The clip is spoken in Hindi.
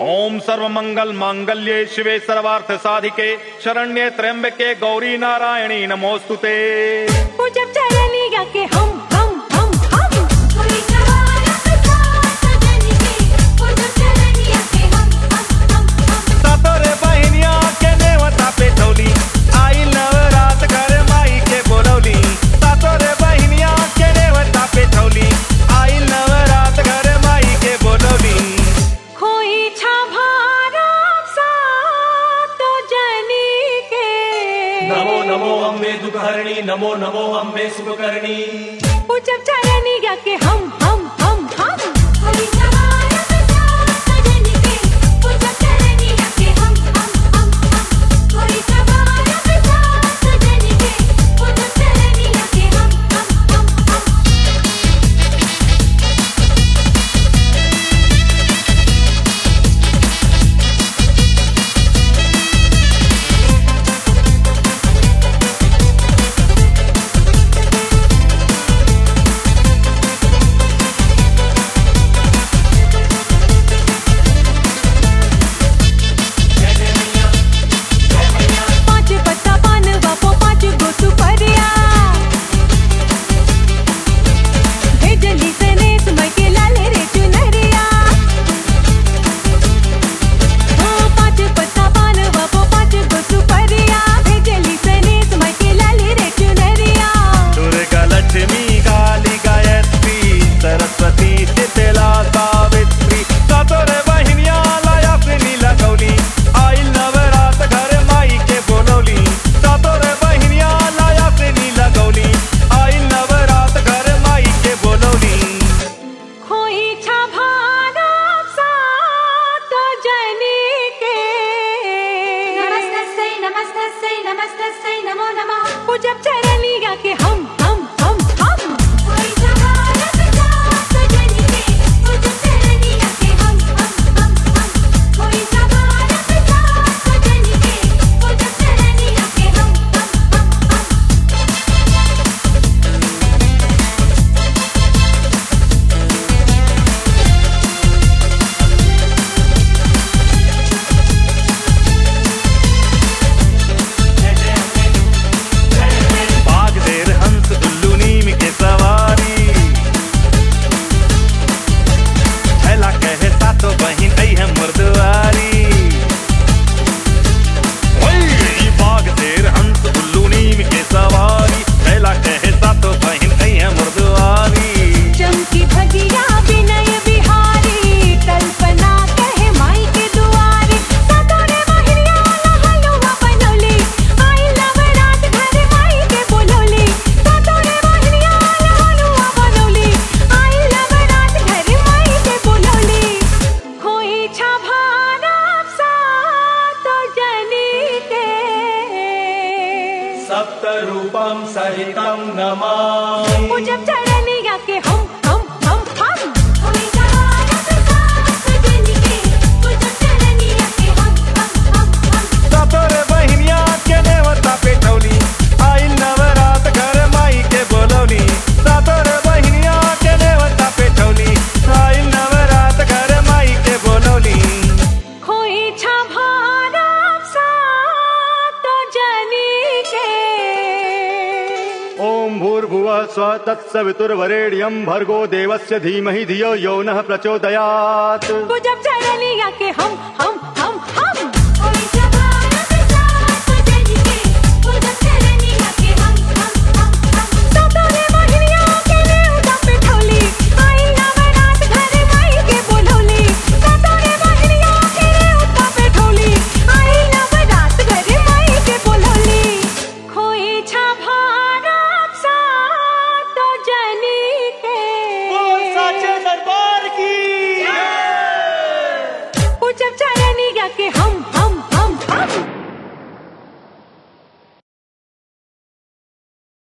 ओम सर्व मंगल मांगल्ये शिवे सर्वार्थ साधिके शरण्ये त्र्यंबके गौरी नारायणी नमोस्तुते। शुभहरिणी नमो नमो अम्बे शुभकर्णी กูเจ็บใจ नमः जा तत्सवितुर्वरेण्यम भर्गो देवस्य धीमहि धियो यो नः प्रचोदयात् तो के हम हम